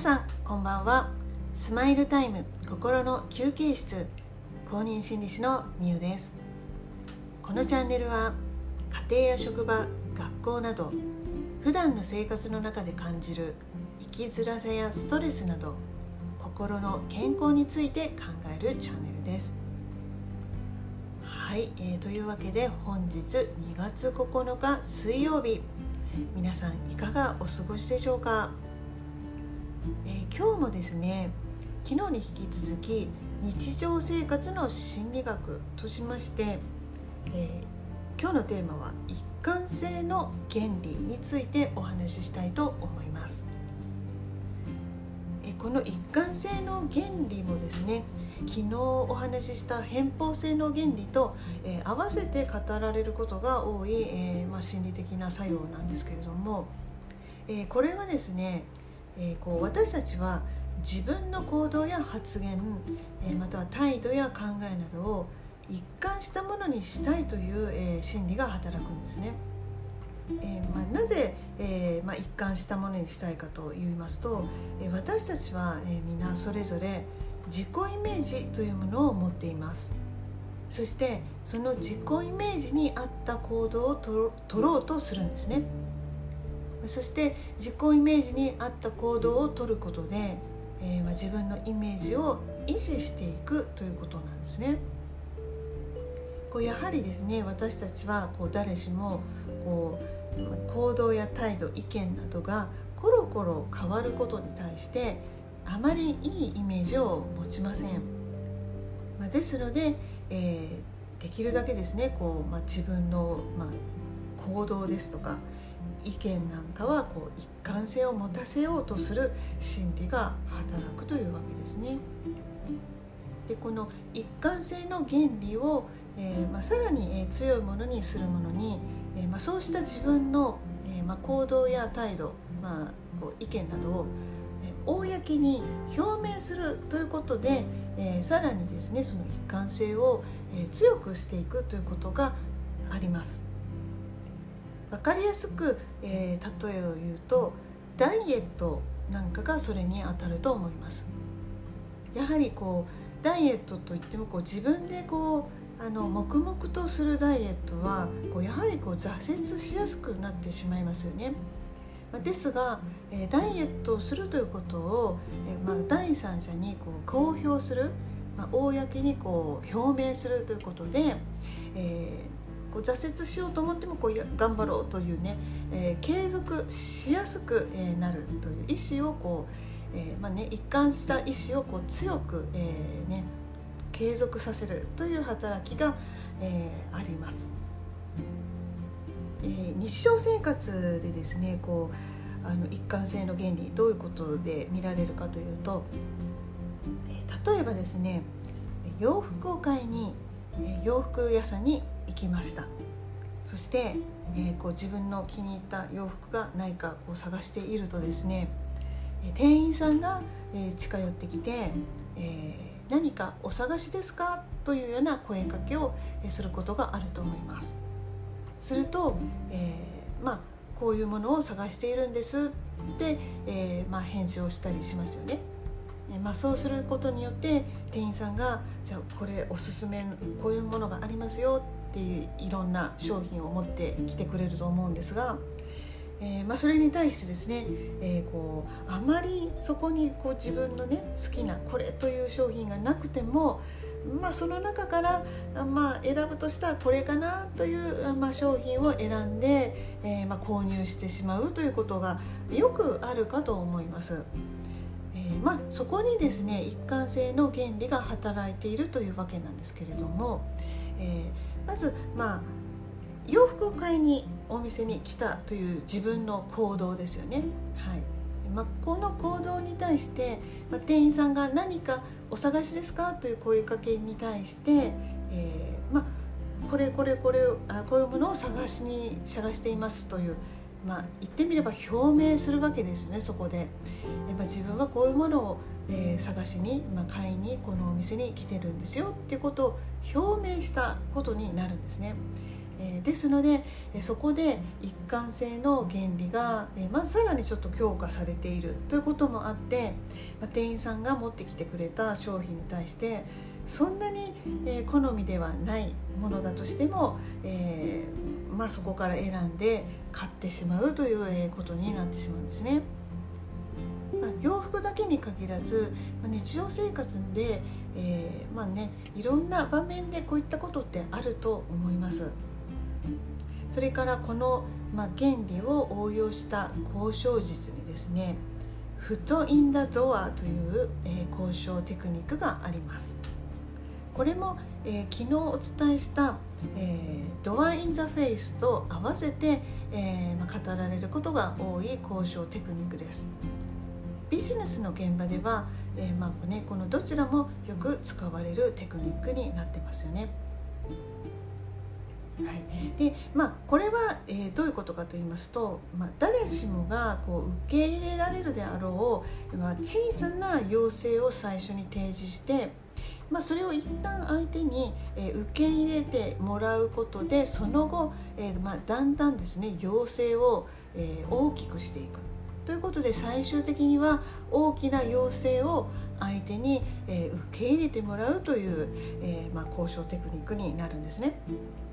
さんこんばんは。スマイルタイム心の休憩室公認心理師のみゆです。このチャンネルは家庭や職場学校など普段の生活の中で感じる生きづらさやストレスなど心の健康について考えるチャンネルです。はい、えー、というわけで本日2月9日水曜日。皆さんいかがお過ごしでしょうか、えー、今日もですね昨日に引き続き日常生活の心理学としまして、えー、今日のテーマは一貫性の原理についてお話ししたいと思います。えこの一貫性の原理もですね昨日お話しした偏方性の原理と、えー、合わせて語られることが多い、えー、まあ、心理的な作用なんですけれども、え、これはですね、えこう私たちは自分の行動や発言、えまたは態度や考えなどを一貫したものにしたいという、え心理が働くんですね。えー、まあ、なぜ、えー、まあ、一貫したものにしたいかといいますと、えー、私たちは、え皆それぞれ自己イメージというものを持っています。そしてその自己イメージに合った行動をと取ろうとするんですねそして自己イメージに合った行動をとることで、えま、自分のイメージを維持していくということなんですね。こうやはりですね私たちはこう誰しもこう行動や態度意見などがコロコロ変わることに対してあまりいいイメージを持ちません、まあ、ですので、えー、できるだけですねこう、まあ、自分の、まあ、行動ですとか意見なんかはこう一貫性を持たせようとする心理が働くというわけですね。でこの一貫性の原理を、えーまあ、さらに、えー、強いものにするものにえー、まあ、そうした自分の、えー、まあ、行動や態度、まあ、こう意見などを、え、公に表明するということで、えさらにですねその一貫性を、え強くしていくということがあります。わかりやすく、え例えを言うとダイエットなんかがそれにあたると思います。やはりこうダイエットといってもこう自分でこうあの黙々とするダイエットはこうやはりこう挫折しやすくなってしまいますよね。ですが、えダイエットをするということを、えまあ、第三者にこう公表する、まあ、公にこう表明するということで、えー、こう挫折しようと思ってもこう頑張ろうというね、えー、継続しやすく、えなるという意思をこう、えーまあね、一貫した意思をこう強く、えーね、継続させるという働きが、えー、あります。えー、日常生活でですねこうあの一貫性の原理どういうことで見られるかというと、えー、例えばですね洋服を買いに、えー、洋服屋さんにきました。そして、えー、こう自分の気に入った洋服がないかこう探しているとですね店員さんが、え、近寄ってきて、え何かお探しですか？というような声かけをすることがあると思います。すると、えー、まあこういうものを探しているんですって、えー、まあ、返事をしたりしますよね。えまあ、そうすることによって店員さんがじゃあこれおすすめこういうものがありますよっていういろんな商品を持ってきてくれると思うんですがえー、まあ、それに対してですね、えー、こうあまりそこにこう自分のね好きなこれという商品がなくても、まあ、その中から、まあ、選ぶとしたらこれかなという、まあ、商品を選んで、えー、まあ、購入してしまうということがよくあるかと思います。えー、まあ、そこにですね一貫性の原理が働いているというわけなんですけれども、えー、まずまあ洋服を買いにお店に来たという自分の行動ですよね。はいまあ、この行動に対して、まあ、店員さんが何かお探しですかという声かけに対して、えー、まあ、これこれこれあこういうものを探しに探していますという、まあ、言ってみれば表明するわけですよねそこで。やっぱ自分はこういうものを、えー、探しに、まあ、買いにこのお店に来てるんですよっていうことを表明したことになるんですね。えー、ですので、そこで一貫性の原理が、えまあ、さらにちょっと強化されているということもあって、まあ、店員さんが持ってきてくれた商品に対してそんなに、え好みではないものだとしても、え、まあ、そこから選んで買ってしまうということになってしまうんですね。だけに限らず、ま、日常生活で、えー、まあね、いろんな場面でこういったことってあると思います。それからこの、まあ、原理を応用した交渉術にですね「 foot in the door」という、えー、交渉テクニックがあります。これも、えー、昨日お伝えした「えー、 door in the face」と合わせて、えーまあ、語られることが多い交渉テクニックです。ビジネスの現場では、えーまあね、このどちらもよく使われるテクニックになってますよね。はい、でまあこれは、えー、どういうことかと言いますと、まあ、誰しもがこう受け入れられるであろう、まあ、小さな要請を最初に提示してまあ、それを一旦相手に、え受け入れてもらうことでその後、えまあ、だんだんですね要請を、え大きくしていくということで最終的には大きな要請を相手に、え受け入れてもらうという、えまあ、交渉テクニックになるんですね。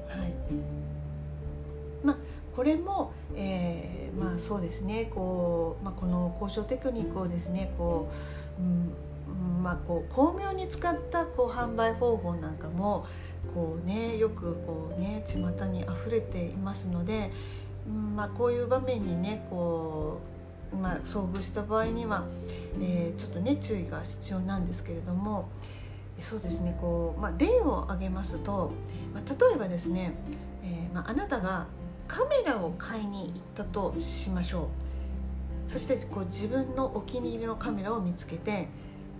はいまあ、これも、えー、まあそうですねこう、まあ、この交渉テクニックをですねこう、うんまあ、こう巧妙に使ったこう販売方法なんかもこう、ね、よくこう、ね、巷にあふれていますので、まあ、こういう場面にねこう、まあ、遭遇した場合には、えー、ちょっとね注意が必要なんですけれども。そうですねこう、まあ、例を挙げますと、まあ、例えばですね、えーまあ、あなたがカメラを買いに行ったとしましょうそしてこう自分のお気に入りのカメラを見つけて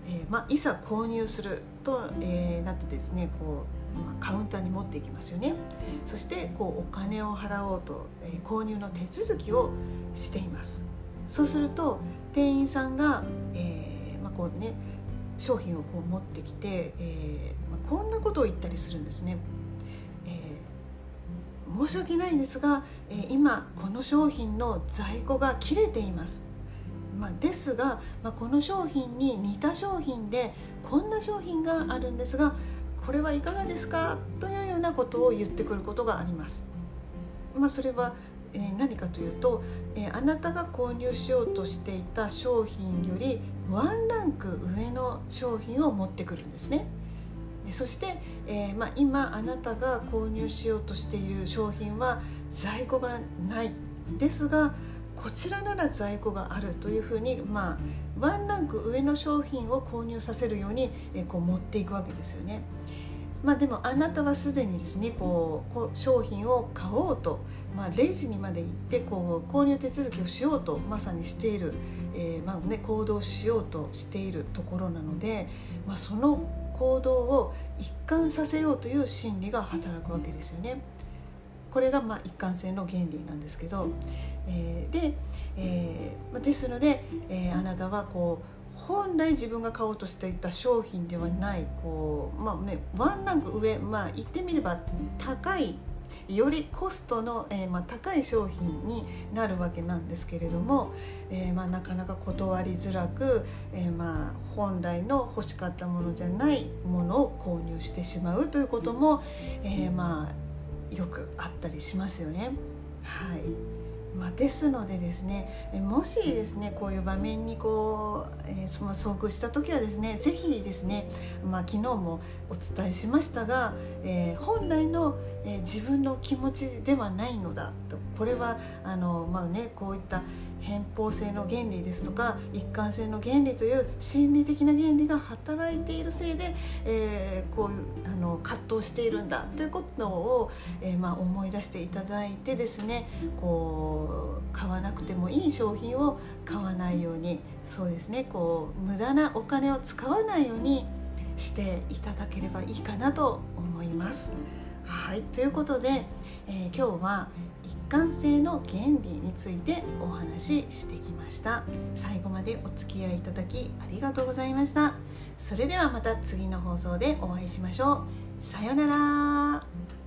えーまあ、いざ購入すると、えー、なってですねこう、まあ、カウンターに持っていきますよねそしてこうお金を払おうと、えー、購入の手続きをしていますそうすると店員さんが、えーまあこうね、商品をこう持ってきて、えーまあ、こんなことを言ったりするんですね、えー、申し訳ないんですが、えー、今この商品の在庫が切れています。まあ、ですが、まあ、この商品に似た商品でこんな商品があるんですがこれはいかがですか？というようなことを言ってくることがあります。まあ、それはえー、何かというと、えー、あなたが購入しようとしていた商品よりワンランク上の商品を持ってくるんですね。そして、えーまあ、今あなたが購入しようとしている商品は在庫がないですがこちらなら在庫があるというふうに、まあ、ワンランク上の商品を購入させるようにえこう持っていくわけですよね。まあ、でもあなたはすでにですねこうこう商品を買おうと、まあ、レジにまで行ってこう購入手続きをしようとまさにしている、えー、まあね、行動しようとしているところなので、まあ、その行動を一貫させようという心理が働くわけですよね。これがまあ一貫性の原理なんですけど、えー、で、えー、ですので、えー、あなたはこう本来自分が買おうとしていた商品ではないこう、まあね、ワンランク上、まあ、言ってみれば高いよりコストの、えーまあ、高い商品になるわけなんですけれども、えーまあ、なかなか断りづらく、えーまあ、本来の欲しかったものじゃないものを購入してしまうということも、えーまあ、よくあったりしますよね。はいまあ、ですのでですねもしですねこういう場面にこう、えー、その遭遇した時はですね是非ですね、まあ、昨日もお伝えしましたが、えー、本来の、えー、自分の気持ちではないのだと。これはあの、まあね、こういった偏方性の原理ですとか一貫性の原理という心理的な原理が働いているせいで、えー、こういうあの葛藤しているんだということを、えー、まあ、思い出していただいてですねこう買わなくてもいい商品を買わないようにそうですねこう無駄なお金を使わないようにしていただければいいかなと思います。はいということで、えー、今日は貫性の原理についてお話ししてきました。最後までお付き合いいただきありがとうございました。それではまた次の放送でお会いしましょう。さようなら。